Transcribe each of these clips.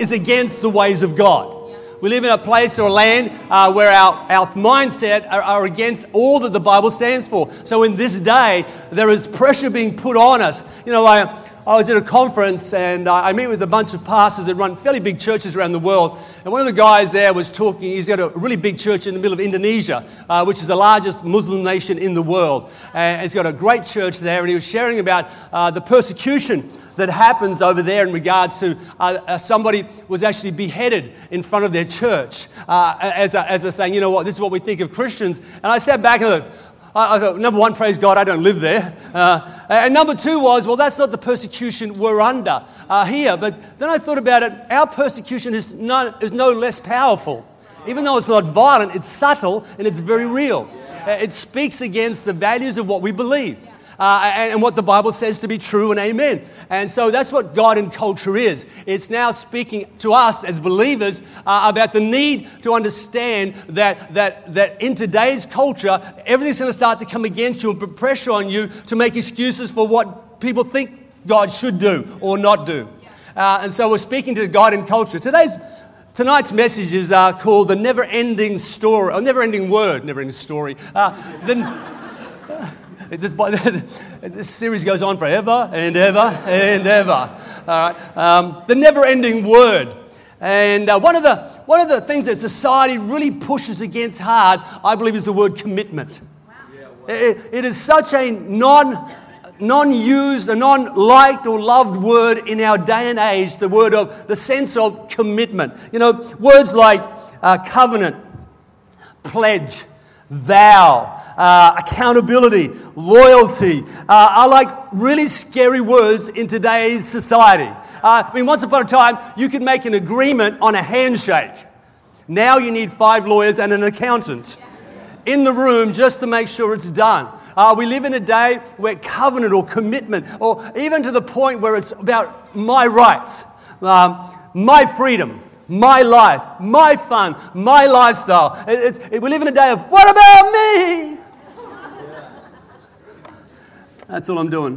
is against the ways of God. We live in a place or a land uh, where our, our mindset are, are, against all that the Bible stands for. So in this day, there is pressure being put on us. You know, I, I was at a conference and I meet with a bunch of pastors that run fairly big churches around the world. And one of the guys there was talking, he's got a really big church in the middle of Indonesia, uh, which is the largest Muslim nation in the world. And he's got a great church there, and he was sharing about uh, the persecution that happens over there in regards to uh, uh, somebody was actually beheaded in front of their church uh, as, a, as a saying, you know what, this is what we think of Christians. And I sat back and I, I thought, number one, praise God, I don't live there. Uh, and number two was, well, that's not the persecution we're under uh, here. But then I thought about it, our persecution is no, is no less powerful. Even though it's not violent, it's subtle and it's very real. It speaks against the values of what we believe uh, and, and, what the Bible says to be true and amen. And so that's what God and culture is. It's now speaking to us as believers uh, about the need to understand that, that, that in today's culture, everything's going to start to come against you and put pressure on you to make excuses for what people think God should do or not do. Uh, and so we're speaking to God and culture. Today's Tonight's messages are called the never ending story, or never ending word, never ending story. Uh, the, this, this series goes on forever and ever and ever. All right. Um, the never ending word. And uh, one, of the, one of the things that society really pushes against hard, I believe, is the word commitment. Wow. It, it is such a non non used, a non liked or loved word in our day and age, the word of the sense of commitment. You know, words like uh, covenant, pledge, vow, uh, accountability, loyalty uh, are like really scary words in today's society. Uh, I mean, once upon a time, you could make an agreement on a handshake. Now you need five lawyers and an accountant in the room just to make sure it's done. Uh, we live in a day where covenant or commitment, or even to the point where it's about my rights, um, my freedom, my life, my fun, my lifestyle. It, it, we live in a day of, what about me? That's all I'm doing.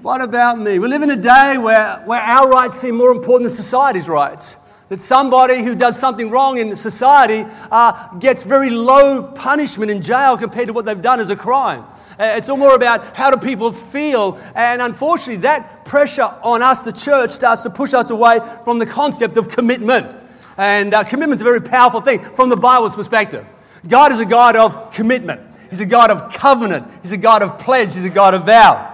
what about me? We live in a day where, where our rights seem more important than society's rights. That somebody who does something wrong in society uh, gets very low punishment in jail compared to what they've done as a crime. Uh, it's all more about how do people feel. And unfortunately, that pressure on us, the church, starts to push us away from the concept of commitment. And uh, commitment is a very powerful thing from the Bible's perspective. God is a God of commitment. He's a God of covenant. He's a God of pledge. He's a God of vow.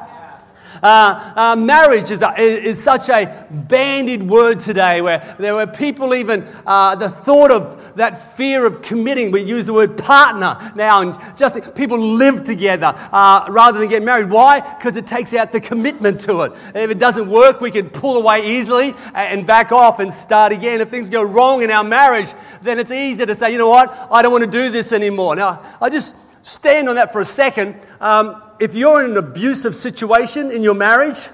Uh, uh, marriage is, a, is such a bandied word today where there were people even, uh, the thought of that fear of committing, we use the word partner now, and just people live together uh, rather than get married. Why? Because it takes out the commitment to it. If it doesn't work, we can pull away easily and back off and start again. If things go wrong in our marriage, then it's easier to say, you know what, I don't want to do this anymore. Now, I just stand on that for a second. Um, if you're in an abusive situation in your marriage,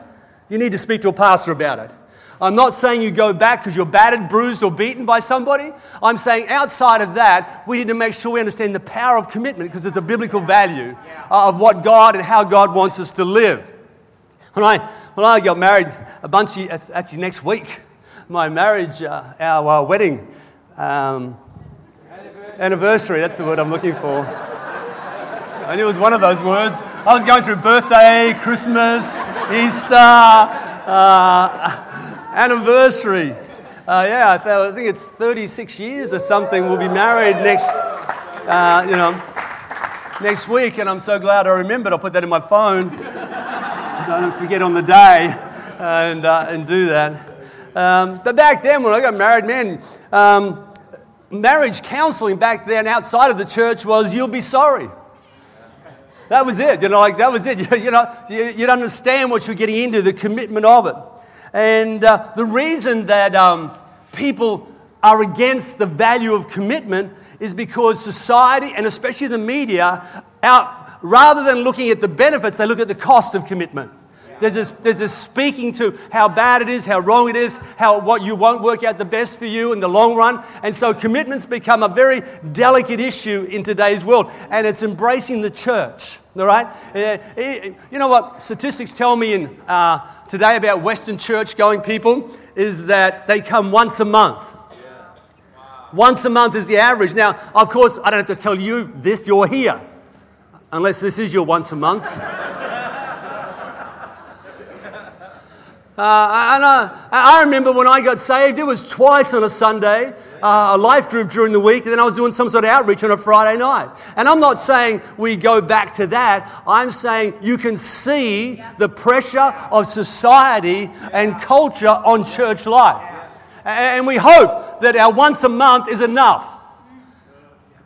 you need to speak to a pastor about it. I'm not saying you go back because you're battered, bruised, or beaten by somebody. I'm saying outside of that, we need to make sure we understand the power of commitment because there's a biblical value of what God and how God wants us to live. When I, when I got married, a bunch of, actually next week, my marriage, uh, our uh, wedding um, anniversary. anniversary, that's the word I'm looking for. I knew it was one of those words. I was going through birthday, Christmas, Easter, uh, anniversary. Uh, yeah, I think it's 36 years or something. We'll be married next, uh, you know, next week, and I'm so glad I remembered. I'll put that in my phone. don't forget on the day and, uh, and do that. Um, but back then, when I got married, man, um, marriage counseling back then outside of the church was you'll be sorry. That was it. You know, like that was it. You, know, you'd understand what you're getting into, the commitment of it. And uh, the reason that um, people are against the value of commitment is because society, and especially the media, out, rather than looking at the benefits, they look at the cost of commitment. There's this, there's speaking to how bad it is, how wrong it is, how what you won't work out the best for you in the long run. And so commitments become a very delicate issue in today's world. And it's embracing the church. All right? Uh, you know what? Statistics tell me in uh, today about Western church going people is that they come once a month. Once a month is the average. Now, of course, I don't have to tell you this, you're here. Unless this is your once a month. Uh, and uh, I remember when I got saved, it was twice on a Sunday, uh, a life group during the week, and then I was doing some sort of outreach on a Friday night. And I'm not saying we go back to that. I'm saying you can see the pressure of society and culture on church life. And we hope that our once a month is enough.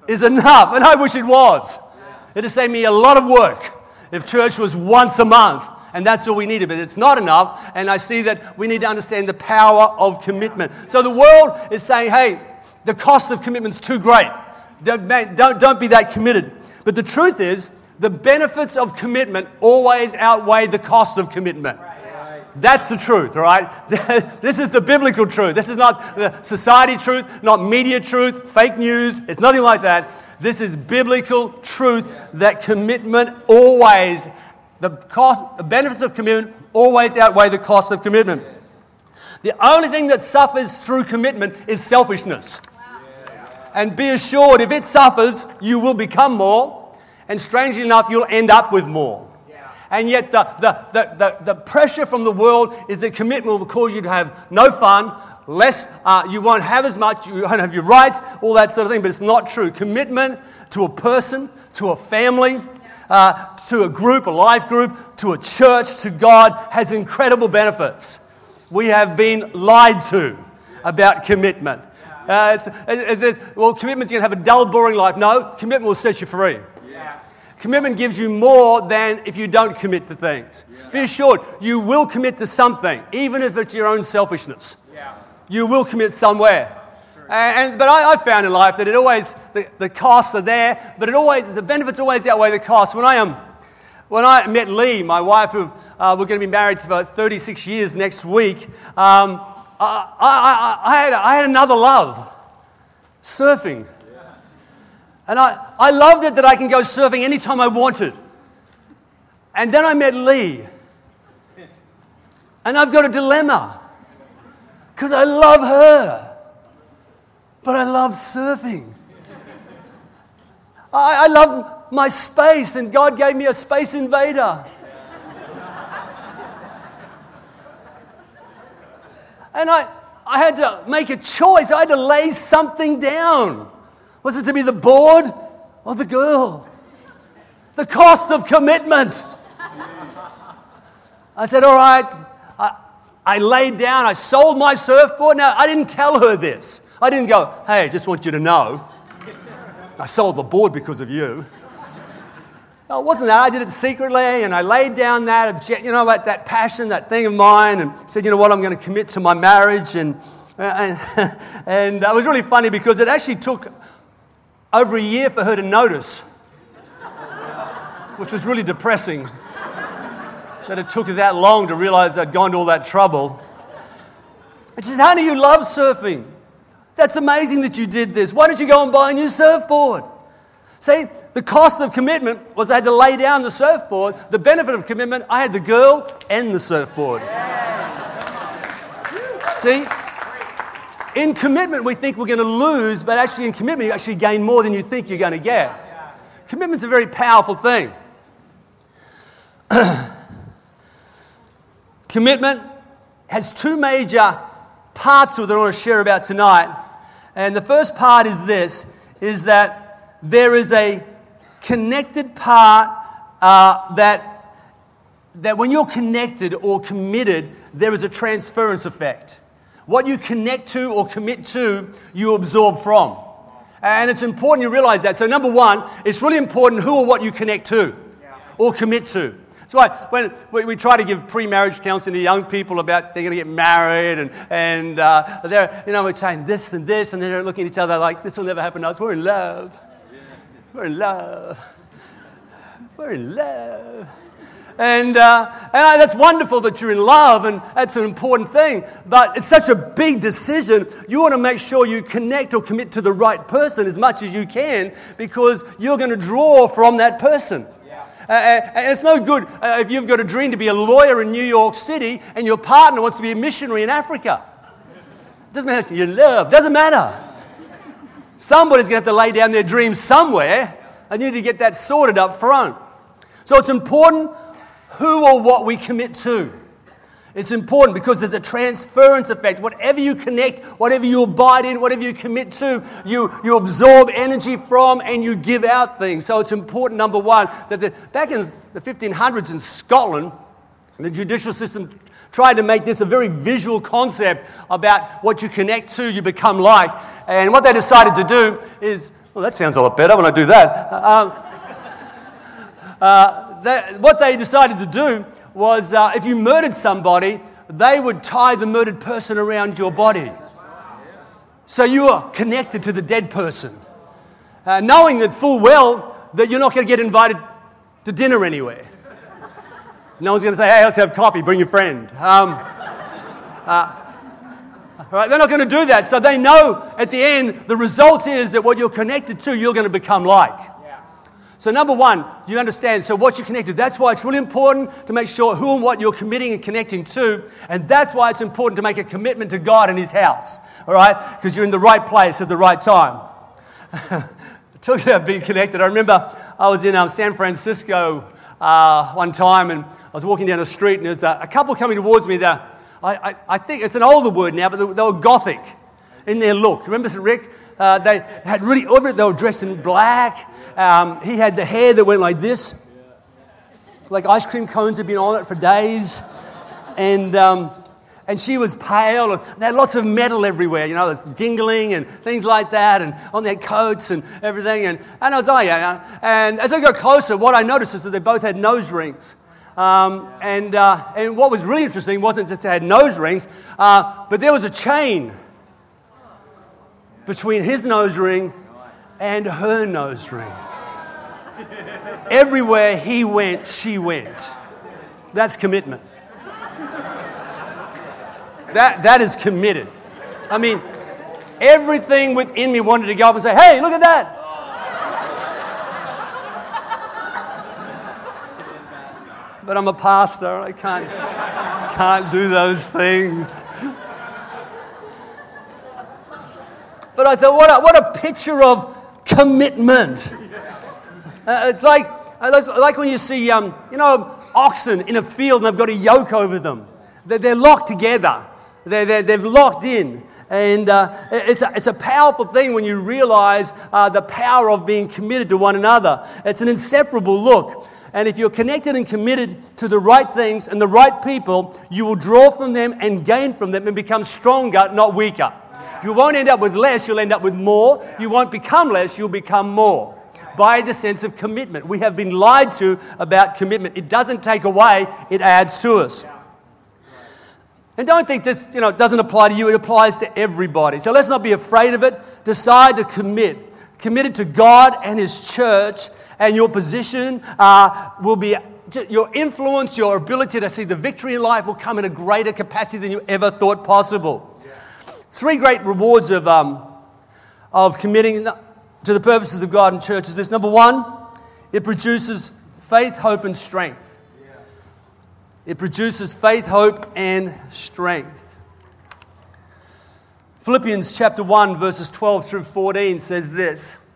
Is enough. And I wish it was. It'd save me a lot of work if church was once a month and that's all we needed. But it's not enough, and I see that we need to understand the power of commitment. So the world is saying, hey, the cost of commitment's too great. Don't, don't, don't be that committed. But the truth is, the benefits of commitment always outweigh the costs of commitment. That's the truth, right? this is the biblical truth. This is not the society truth, not media truth, fake news. It's nothing like that. This is biblical truth that commitment always the cost, the benefits of commitment always outweigh the cost of commitment. The only thing that suffers through commitment is selfishness. And be assured, if it suffers, you will become more. And strangely enough, you'll end up with more. And yet, the, the, the, the, the pressure from the world is that commitment will cause you to have no fun, less, uh, you won't have as much, you won't have your rights, all that sort of thing. But it's not true. Commitment to a person, to a family, uh, to a group, a life group, to a church, to God has incredible benefits. We have been lied to about commitment. Uh, it's, it's, it's, well, commitment's going to have a dull, boring life. No, commitment will set you free. Commitment gives you more than if you don't commit to things. Yeah. Be assured, you will commit to something, even if it's your own selfishness. Yeah. You will commit somewhere. And, but I, I, found in life that it always, the, the costs are there, but it always, the benefits always outweigh the costs. When I, um, when I met Lee, my wife, who uh, we're going to be married for about 36 years next week, um, I, I, I, had, I had another love surfing. And I, I loved it that I can go surfing anytime I wanted. And then I met Lee. And I've got a dilemma because I love her but I love surfing. I, I love my space, and God gave me a space invader. and I, I had to make a choice. I had to lay something down. Was it to be the board or the girl? The cost of commitment. I said, All right. I, I laid down, I sold my surfboard. Now, I didn't tell her this. I didn't go, hey, just want you to know. I sold the board because of you. No, it wasn't that. I did it secretly and I laid down that, object, you know, that, that passion, that thing of mine, and said, you know what, I'm going to commit to my marriage. And, and, and it was really funny because it actually took over a year for her to notice, which was really depressing that it took her that long to realize I'd gone to all that trouble. And she said, Honey, you love surfing. That's amazing that you did this. Why don't you go and buy a new surfboard? See, the cost of commitment was I had to lay down the surfboard. The benefit of commitment, I had the girl and the surfboard. See, in commitment, we think we're going to lose, but actually, in commitment, you actually gain more than you think you're going to get. Commitment's a very powerful thing. commitment has two major parts to it that I want to share about tonight. And the first part is this is that there is a connected part uh, that, that when you're connected or committed, there is a transference effect. What you connect to or commit to, you absorb from. And it's important you realize that. So, number one, it's really important who or what you connect to or commit to. That's why when we, try to give pre-marriage counseling to young people about they're going to get married and, and uh, they're, you know, we're saying this and this and they're looking at each other like, this will never happen to us. We're in love. We're in love. We're in love. And, uh, and that's wonderful that you're in love, and that's an important thing. But it's such a big decision. You want to make sure you connect or commit to the right person as much as you can because you're going to draw from that person. Uh, it's no good uh, if you've got a dream to be a lawyer in New York City and your partner wants to be a missionary in Africa. It Doesn't matter you love, doesn't matter. Somebody's going to have to lay down their dream somewhere, and you need to get that sorted up front. So it's important who or what we commit to. It's important because there's a transference effect. Whatever you connect, whatever you abide in, whatever you commit to, you, you absorb energy from and you give out things. So it's important, number one, that the, back in the 1500s in Scotland, the judicial system tried to make this a very visual concept about what you connect to, you become like. And what they decided to do is, well, that sounds a lot better when I do that. Uh, uh, that what they decided to do was uh, if you murdered somebody, they would tie the murdered person around your body. So you are connected to the dead person, uh, knowing that full well that you're not going to get invited to dinner anywhere. No one's going to say, hey, let's have coffee, bring your friend. Um, uh, right, they're not going to do that. So they know at the end, the result is that what you're connected to, you're going to become like. So, number one, you understand. So, what you're connected. That's why it's really important to make sure who and what you're committing and connecting to. And that's why it's important to make a commitment to God and His house. All right? Because you're in the right place at the right time. Talking about being connected, I remember I was in um, San Francisco uh, one time and I was walking down the street and there's a, a couple coming towards me that I, I, I, think it's an older word now, but they, they were gothic in their look. Remember Rick? Uh, they had really, over it. they were dressed in black um, he had the hair that went like this, like ice cream cones had been on it for days. And, um, and she was pale, and they had lots of metal everywhere, you know, there's jingling and things like that, and on their coats and everything. And, and I was, oh, yeah. And as I got closer, what I noticed is that they both had nose rings. Um, and, uh, and what was really interesting wasn't just they had nose rings, uh, but there was a chain between his nose ring and her nose ring. Everywhere he went, she went. That's commitment. That, that is committed. I mean, everything within me wanted to go up and say, hey, look at that. But I'm a pastor. I can't, can't do those things. But I thought, what a, what a picture of commitment. Uh, it's like, uh, like when you see, um, you know, oxen in a field and they've got a yoke over them. They're, they're locked together, they're, they're, they're locked in. And uh, it's, a, it's a powerful thing when you realize uh, the power of being committed to one another. It's an inseparable look. And if you're connected and committed to the right things and the right people, you will draw from them and gain from them and become stronger, not weaker. You won't end up with less, you'll end up with more. You won't become less, you'll become more. By the sense of commitment. We have been lied to about commitment. It doesn't take away, it adds to us. And don't think this you know, doesn't apply to you, it applies to everybody. So let's not be afraid of it. Decide to commit. Committed to God and His church, and your position uh, will be your influence, your ability to see the victory in life will come in a greater capacity than you ever thought possible. Three great rewards of, um, of committing to the purposes of God and church is this. Number one, it produces faith, hope, and strength. It produces faith, hope, and strength. Philippians chapter 1, verses 12 through 14 says this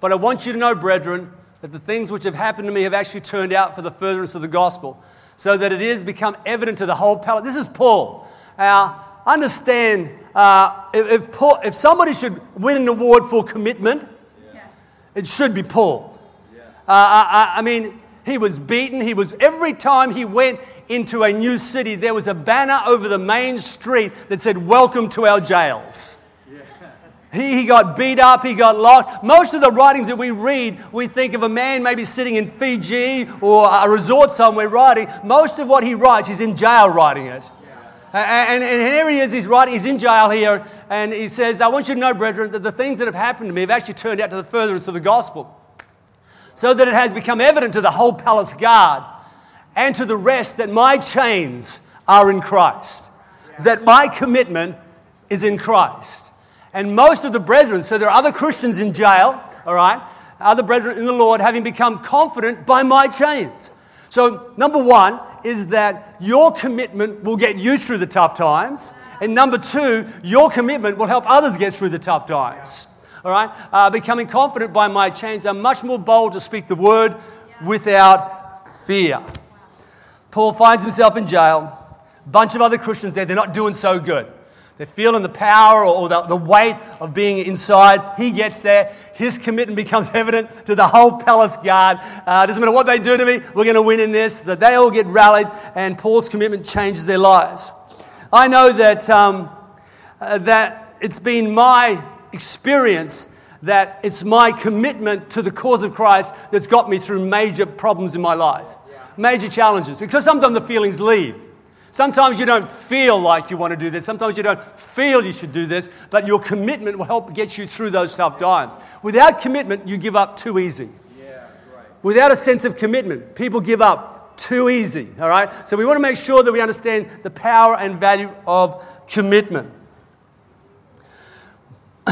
But I want you to know, brethren, that the things which have happened to me have actually turned out for the furtherance of the gospel, so that it is become evident to the whole palace. This is Paul. Now, understand uh, if, if, Paul, if, somebody should win an award for commitment, yeah. it should be Paul. Yeah. Uh, I, I, mean, he was beaten. He was every time he went into a new city, there was a banner over the main street that said, "Welcome to our jails." He, he got beat up, he got locked. Most of the writings that we read, we think of a man maybe sitting in Fiji or a resort somewhere writing. Most of what he writes, he's in jail writing it. And, and, here he is, he's writing, he's in jail here, and he says, I want you to know, brethren, that the things that have happened to me have actually turned out to the furtherance of the gospel. So that it has become evident to the whole palace guard and to the rest that my chains are in Christ, that my commitment is in Christ. And most of the brethren, so there are other Christians in jail, all right, other brethren in the Lord, having become confident by my chains. So, number one is that your commitment will get you through the tough times. And number two, your commitment will help others get through the tough times. All right? Uh, becoming confident by my chains, I'm much more bold to speak the word without fear. Paul finds himself in jail. Bunch of other Christians there, they're not doing so good. They're feeling the power or the, the weight of being inside. He gets there. His commitment becomes evident to the whole palace guard. Uh, doesn't matter what they do to me, we're going to win in this. So they all get rallied, and Paul's commitment changes their lives. I know that, um, uh, that it's been my experience that it's my commitment to the cause of Christ that's got me through major problems in my life, major challenges. Because sometimes the feelings leave. Sometimes you don't feel like you want to do this. Sometimes you don't feel you should do this, but your commitment will help get you through those tough times. Without commitment, you give up too easy. Without a sense of commitment, people give up too easy, all right? So we want to make sure that we understand the power and value of commitment.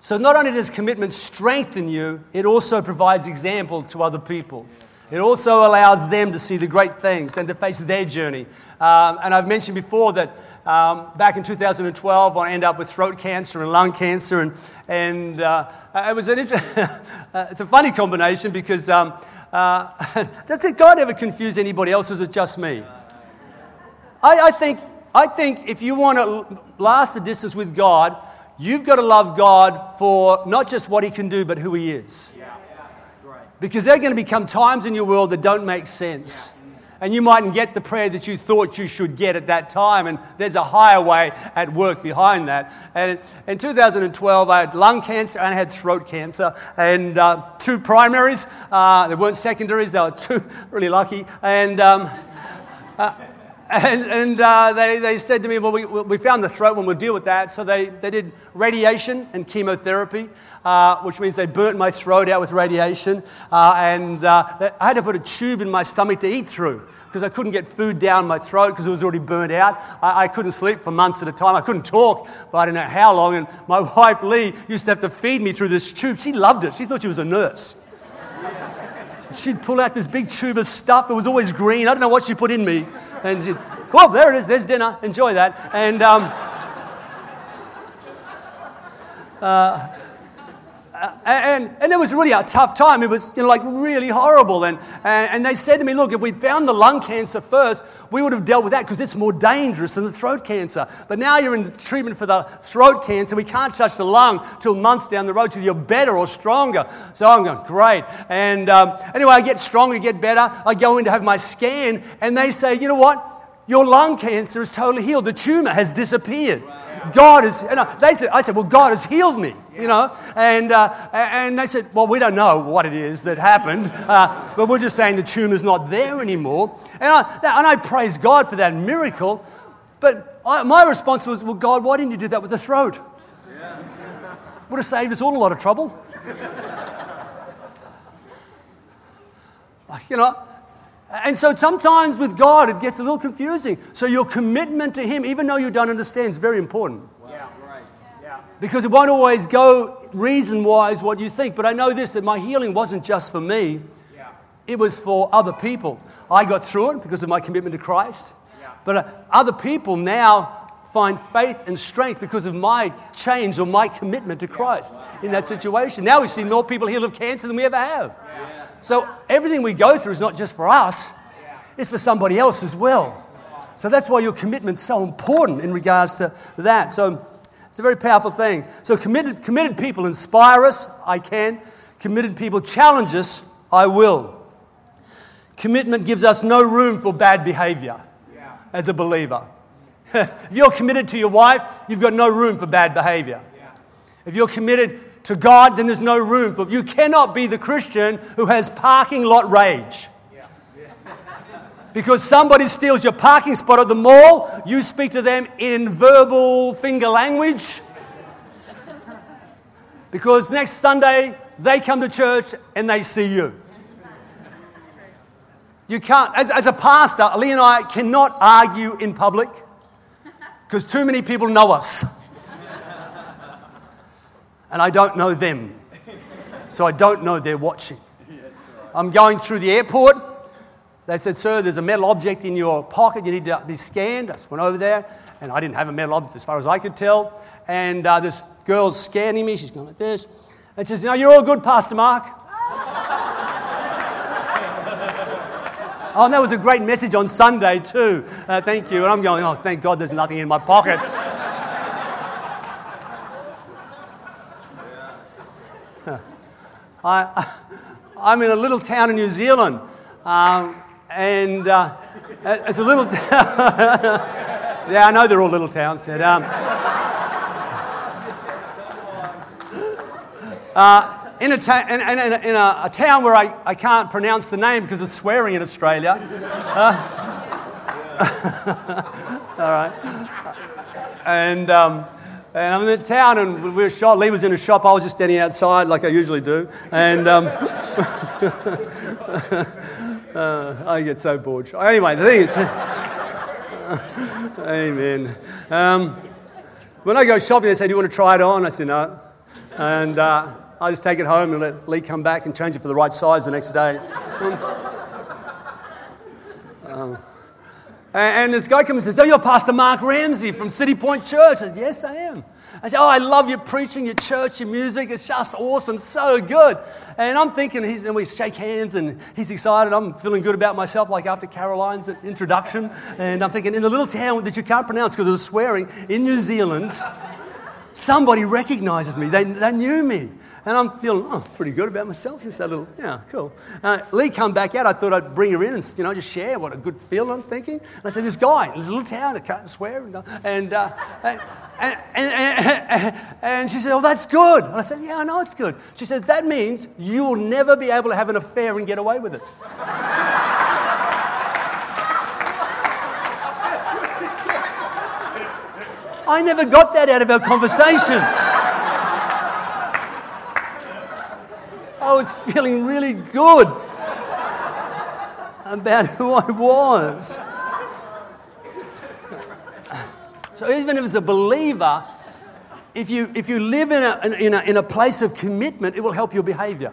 so not only does commitment strengthen you, it also provides example to other people. It also allows them to see the great things and to face their journey. Um, and I've mentioned before that um, back in 2012, I ended up with throat cancer and lung cancer, and, and uh, it was an inter- it's a funny combination because um, uh, does God ever confuse anybody else, or is it just me? I, I, think, I think if you want to last the distance with God, you've got to love God for not just what He can do, but who He is. Because there are going to become times in your world that don't make sense. And you mightn't get the prayer that you thought you should get at that time. And there's a higher way at work behind that. And in 2012, I had lung cancer and I had throat cancer. And uh, two primaries. Uh, they weren't secondaries, they were two really lucky. And. Um, uh, and, and uh, they, they said to me, Well, we, we found the throat one, we'll deal with that. So they, they did radiation and chemotherapy uh, which means they burnt my throat out with radiation. Uh, and uh, I had to put a tube in my stomach to eat through because I couldn't get food down my throat because it was already burnt out. I, I, couldn't sleep for months at a time. I couldn't talk for I don't know how long. And my wife, Lee, used to have to feed me through this tube. She loved it. She thought she was a nurse. She'd pull out this big tube of stuff. It was always green. I don't know what she put in me. And she'd, well, there it is. There's dinner. Enjoy that. And um, uh, and, and it was really a tough time. It was you know, like really horrible. And, and, and they said to me, look, if we'd found the lung cancer first, we would have dealt with that because it's more dangerous than the throat cancer. But now you're in treatment for the throat cancer. We can't touch the lung till months down the road till you're better or stronger. So I'm going, great. And um, anyway, I get stronger, get better. I go in to have my scan, and they say, you know what? Your lung cancer is totally healed. The tumor has disappeared. God is, and they said, I said, well, God has healed me, you know. And, uh, and they said, well, we don't know what it is that happened, uh, but we're just saying the tumor's not there anymore. And I, and I praise God for that miracle. But I, my response was, well, God, why didn't you do that with the throat? Would have saved us all a lot of trouble. like, you know, and so sometimes with God, it gets a little confusing. So your commitment to Him, even though you don't understand, is very important. Yeah, right. Yeah. Because it won't always go reason wise what you think. But I know this that my healing wasn't just for me, yeah. it was for other people. I got through it because of my commitment to Christ. Yeah. But uh, other people now find faith and strength because of my change or my commitment to Christ in that situation. Now we see more people healed of cancer than we ever have. So everything we go through is not just for us, it's for somebody else as well. So that's why your commitment's so important in regards to that. So it's a very powerful thing. So committed, committed people inspire us, I can. Committed people challenge us, I will. Commitment gives us no room for bad behavior as a believer. if you're committed to your wife, you've got no room for bad behavior. If you're committed to God, then there's no room for you. cannot be the Christian who has parking lot rage. Because somebody steals your parking spot at the mall, you speak to them in verbal finger language. Because next Sunday, they come to church and they see you. You can't, as, as a pastor, Lee and I cannot argue in public because too many people know us and I don't know them. so I don't know they're watching. I'm going through the airport. They said, Sir, there's a metal object in your pocket. You need to be scanned. I just went over there, and I didn't have a metal object as far as I could tell. And uh, this girl's scanning me. She's going like this. And she says, No, you're all good, Pastor Mark. oh, and that was a great message on Sunday, too. Uh, thank you. And I'm going, Oh, thank God there's nothing in my pockets. I, I'm in a little town in New Zealand, um, and uh, it's a little. town. yeah, I know they're all little towns. But, um, uh, in, a, ta- in, in, in a, a, town where I, I can't pronounce the name because of swearing in Australia. Uh, all right. And. Um, and I'm in the town, and we were shot. Lee was in a shop. I was just standing outside, like I usually do. And um, uh, I get so bored. Anyway, the thing is, amen. Um, when I go shopping, they say, "Do you want to try it on?" I say, "No," and uh, I just take it home and let Lee come back and change it for the right size the next day. And this guy comes and says, Oh, you're Pastor Mark Ramsey from City Point Church. I said, Yes, I am. I said, Oh, I love your preaching, your church, your music. It's just awesome, so good. And I'm thinking, he's, and we shake hands and he's excited. I'm feeling good about myself, like after Caroline's introduction. And I'm thinking, in the little town that you can't pronounce because of the swearing in New Zealand, somebody recognizes me. They, they knew me. And I'm feeling oh, pretty good about myself. Just that little, yeah, cool. Uh, Lee come back out. I thought I'd bring her in and you know just share what a good feeling I'm thinking. And I said, this guy, this little town, I can't swear, and uh, and, and, and, and, she said, oh, that's good. And I said, yeah, I know it's good. She says, that means you will never be able to have an affair and get away with it. I never got that out of our conversation. Was feeling really good about who I was. So even if it's a believer, if you, if you live in a, in, a, in a place of commitment, it will help your behavior.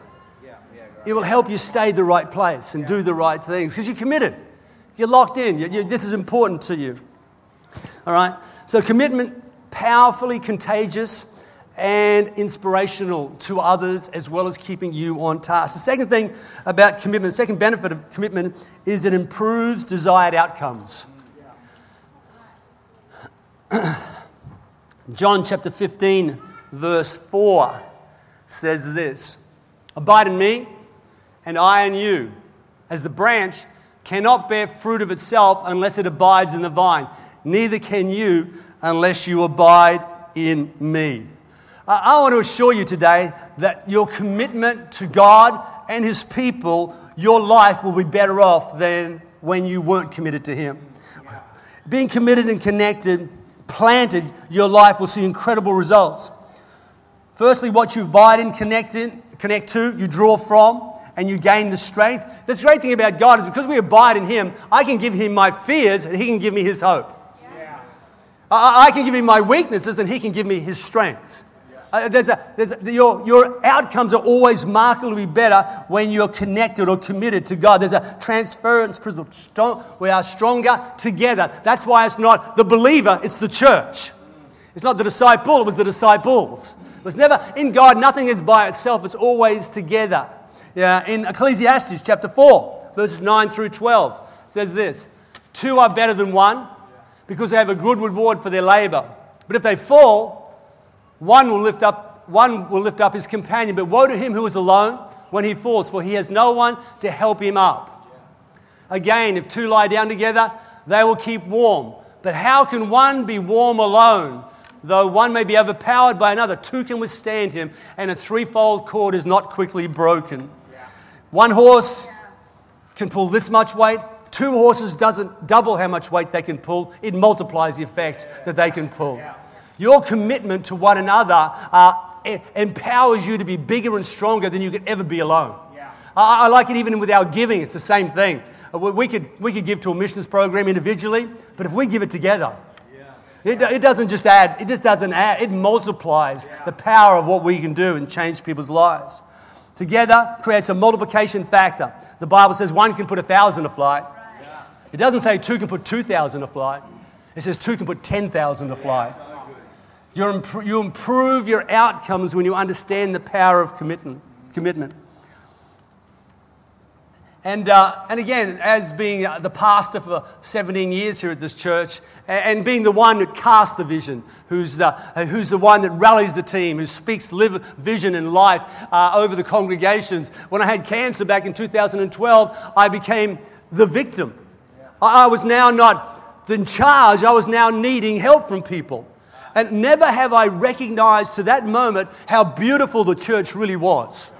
It will help you stay the right place and do the right things because you're committed. You're locked in. You, you, this is important to you. All right? So, commitment, powerfully contagious and inspirational to others as well as keeping you on task. The second thing about commitment, the second benefit of commitment is it improves desired outcomes. John chapter 15, verse 4 says this Abide in me, and I in you, as the branch cannot bear fruit of itself unless it abides in the vine, neither can you unless you abide in me. I want to assure you today that your commitment to God and His people, your life will be better off than when you weren't committed to Him. Being committed and connected, planted, your life will see incredible results. Firstly, what you abide in, connect in, connect to, you draw from, and you gain the strength. The great thing about God is because we abide in Him, I can give Him my fears and He can give me His hope. Yeah. I, I can give Him my weaknesses and He can give me His strengths. Uh, there's a, there's a, your, your outcomes are always markedly better when you're connected or committed to God. There's a transference principle. We are stronger together. That's why it's not the believer, it's the church. It's not the disciple, it was the disciples. It was never in God, nothing is by itself, it's always together. Yeah, in Ecclesiastes chapter 4, verses 9 through 12, says this Two are better than one because they have a good reward for their labor. But if they fall, one will lift up, one will lift up his companion, but woe to him who is alone when he falls, for he has no one to help him up. Again, if two lie down together, they will keep warm. But how can one be warm alone? Though one may be overpowered by another, two can withstand him, and a threefold cord is not quickly broken. One horse can pull this much weight, two horses doesn't double how much weight they can pull, it multiplies the effect that they can pull. Your commitment to one another uh, empowers you to be bigger and stronger than you could ever be alone. Yeah. I, I like it even with our giving, it's the same thing. Uh, we could, we could give to a missions program individually, but if we give it together, it, it, doesn't just add, it just doesn't add, it multiplies yeah. the power of what we can do and change people's lives. Together creates a multiplication factor. The Bible says one can put a thousand a flight. It doesn't say two can put 2,000 a flight. It says two can put 10,000 a flight. You you improve your outcomes when you understand the power of commitment. commitment. And, uh, and again, as being the pastor for 17 years here at this church, and being the one that casts the vision, who's the, who's the one that rallies the team, who speaks live, vision and life uh, over the congregations. When I had cancer back in 2012, I became the victim. I was now not in charge, I was now needing help from people. And never have I recognized to that moment how beautiful the church really was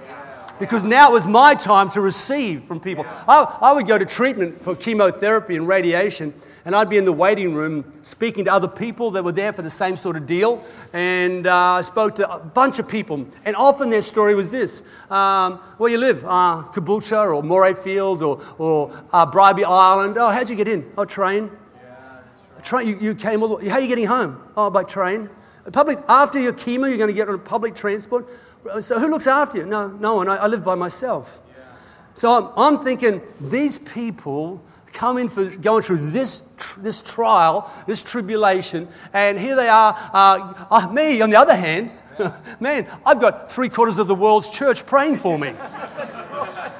because now it was my time to receive from people. I, I would go to treatment for chemotherapy and radiation, and I'd be in the waiting room speaking to other people that were there for the same sort of deal. And uh, I spoke to a bunch of people, and often their story was this um, Where you live? Uh, Caboolture or Morayfield or, or uh, Island. Oh, how'd you get in? Oh, train. Yeah, train. You, you came all the way. How are you getting home? Oh, by train. Public, after your chemo, you're going to get on public transport. So who looks after you? No, no one. I, I live by myself. Yeah. So I'm, I'm, thinking these people come in for going through this, tr- this trial, this tribulation, and here they are. Uh, uh, me, on the other hand, man, I've got three quarters of the world's church praying for me. yeah.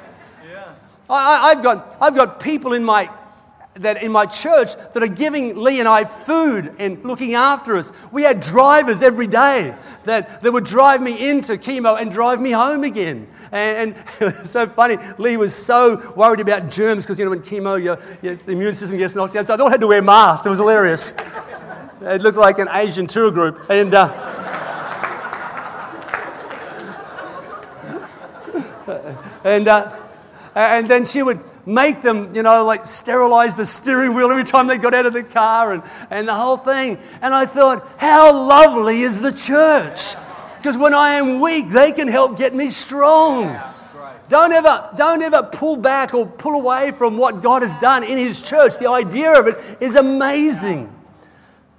I, I've, got, I've got people in my that in my church that are giving Lee and I food and looking after us. We had drivers every day that, that would drive me into chemo and drive me home again. And, and it was so funny. Lee was so worried about germs because, you know, when chemo, your, your, immune system gets knocked down. So I all had to wear masks. It was hilarious. it looked like an Asian tour group. And, uh, and, uh, and then she would make them, you know, like sterilize the steering wheel every time they got out of the car and, and the whole thing. And I thought, how lovely is the church? Because when I am weak, they can help get me strong. Don't ever, don't ever pull back or pull away from what God has done in His church. The idea of it is amazing.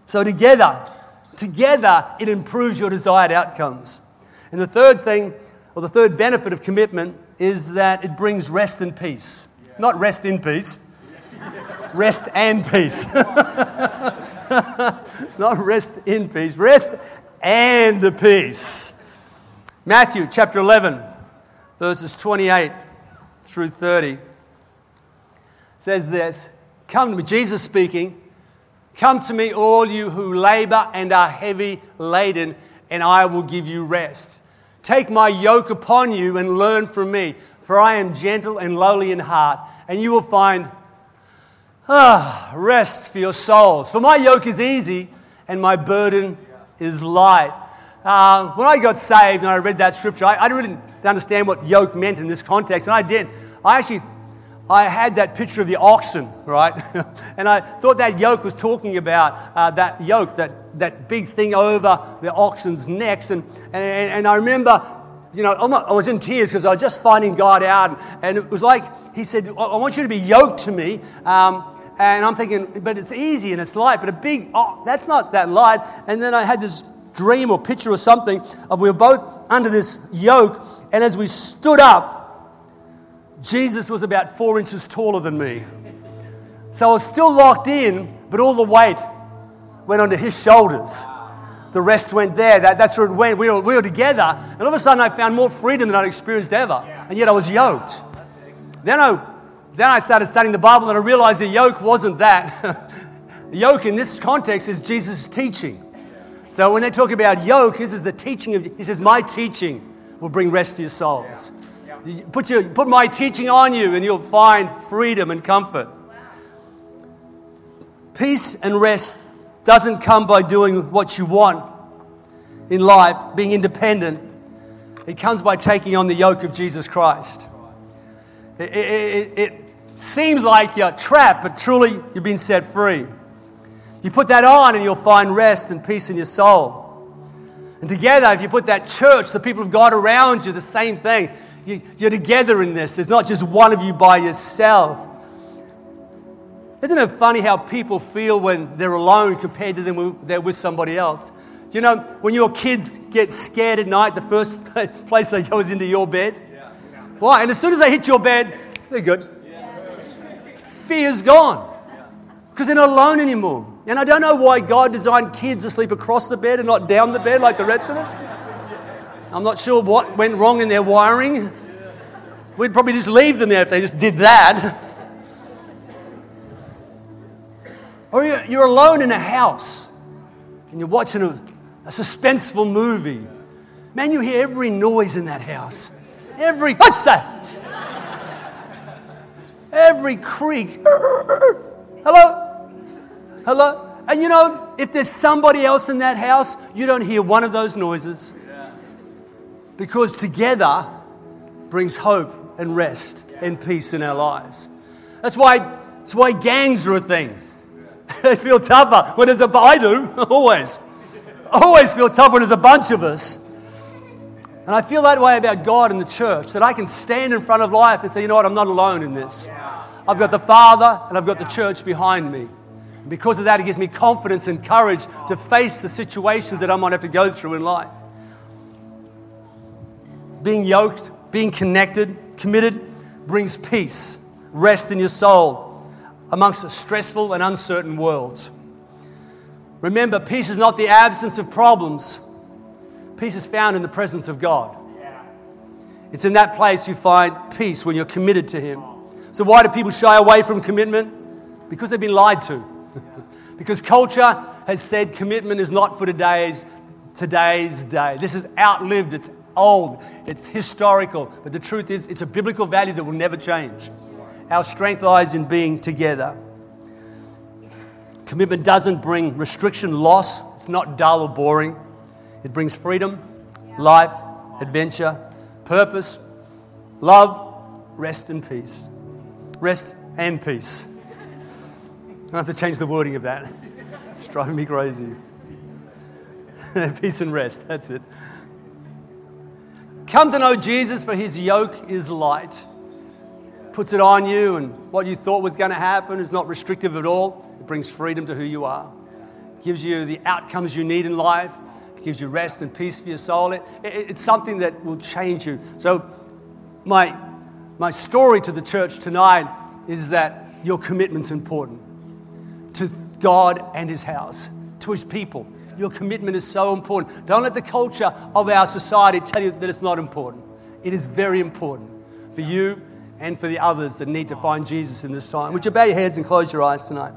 So, together, together, it improves your desired outcomes. And the third thing, or the third benefit of commitment, is that it brings rest and peace. Not rest in peace, rest and peace. Not rest in peace, rest and the peace. Matthew chapter 11, verses 28 through 30 says this Come to me, Jesus speaking, come to me, all you who labor and are heavy laden, and I will give you rest. Take my yoke upon you and learn from me for I am gentle and lowly in heart, and you will find ah, rest for your souls. For my yoke is easy and my burden is light. Uh, when I got saved and I read that scripture, I, I didn't really understand what yoke meant in this context, and I did. I actually I had that picture of the oxen, right? and I thought that yoke was talking about uh, that yoke, that, that big thing over the oxen's necks. And, and, and I remember you know, I was in tears because I was just finding God out. And it was like, He said, I want you to be yoked to me. Um, and I'm thinking, but it's easy and it's light, but a big, oh, that's not that light. And then I had this dream or picture or something of we were both under this yoke. And as we stood up, Jesus was about four inches taller than me. So I was still locked in, but all the weight went onto his shoulders the rest went there. That, that's where it went. We were, we were together. And all of a sudden, I found more freedom than I'd experienced ever. And yet I was yoked. Then I, then I started studying the Bible and I realized the yoke wasn't that. the yoke in this context is Jesus' teaching. So when they talk about yoke, this is the teaching of, he says, My teaching will bring rest to your souls. Put, your, put my teaching on you and you'll find freedom and comfort. Peace and rest doesn't come by doing what you want in life, being independent. It comes by taking on the yoke of Jesus Christ. It, it, it, seems like you're trapped, but truly you've been set free. You put that on and you'll find rest and peace in your soul. And together, if you put that church, the people of God around you, the same thing. You, you're together in this. There's not just one of you by yourself. Isn't it funny how people feel when they're alone compared to them when they're with somebody else? You know, when your kids get scared at night, the first place they go is into your bed. Yeah. Why? And as soon as they hit your bed, they're good. Fear's gone. Because they're not alone anymore. And I don't know why God designed kids to sleep across the bed and not down the bed like the rest of us. I'm not sure what went wrong in their wiring. We'd probably just leave them there if they just did that. Or you're alone in a house and you're watching a, a suspenseful movie. Man, you hear every noise in that house. Every, what's that? Every creak. Hello? Hello? And you know, if there's somebody else in that house, you don't hear one of those noises. Because together brings hope and rest and peace in our lives. That's why, that's why gangs are a thing. They feel tougher when there's a, I do, always. always feel tougher when there's a bunch of us. And I feel that way about God and the church, that I can stand in front of life and say, you know what, I'm not alone in this. I've got the Father and I've got the church behind me. And because of that, it gives me confidence and courage to face the situations that I might have to go through in life. Being yoked, being connected, committed, brings peace, rest in your soul amongst a stressful and uncertain world. Remember, peace is not the absence of problems, Peace is found in the presence of God. It's in that place you find peace when you're committed to Him. So, why do people shy away from commitment? Because they've been lied to. because culture has said commitment is not for today's, today's day. This is outlived, it's old, it's historical. But the truth is, it's a biblical value that will never change. Our strength lies in being together. Commitment doesn't bring restriction, loss, it's not dull or boring. It brings freedom, life, adventure, purpose, love, rest, and peace. Rest and peace. I have to change the wording of that. It's driving me crazy. peace and rest, that's it. Come to know Jesus, for his yoke is light. Puts it on you, and what you thought was going to happen is not restrictive at all. It brings freedom to who you are, gives you the outcomes you need in life, it gives you rest and peace for your soul. It, it, it's something that will change you. So, my, my story to the church tonight is that your commitment's important to God and His house, to His people. Your commitment is so important. Don't let the culture of our society tell you that it's not important. It is very important for you and for the others that need to find Jesus in this time. Would you bow your heads and close your eyes tonight?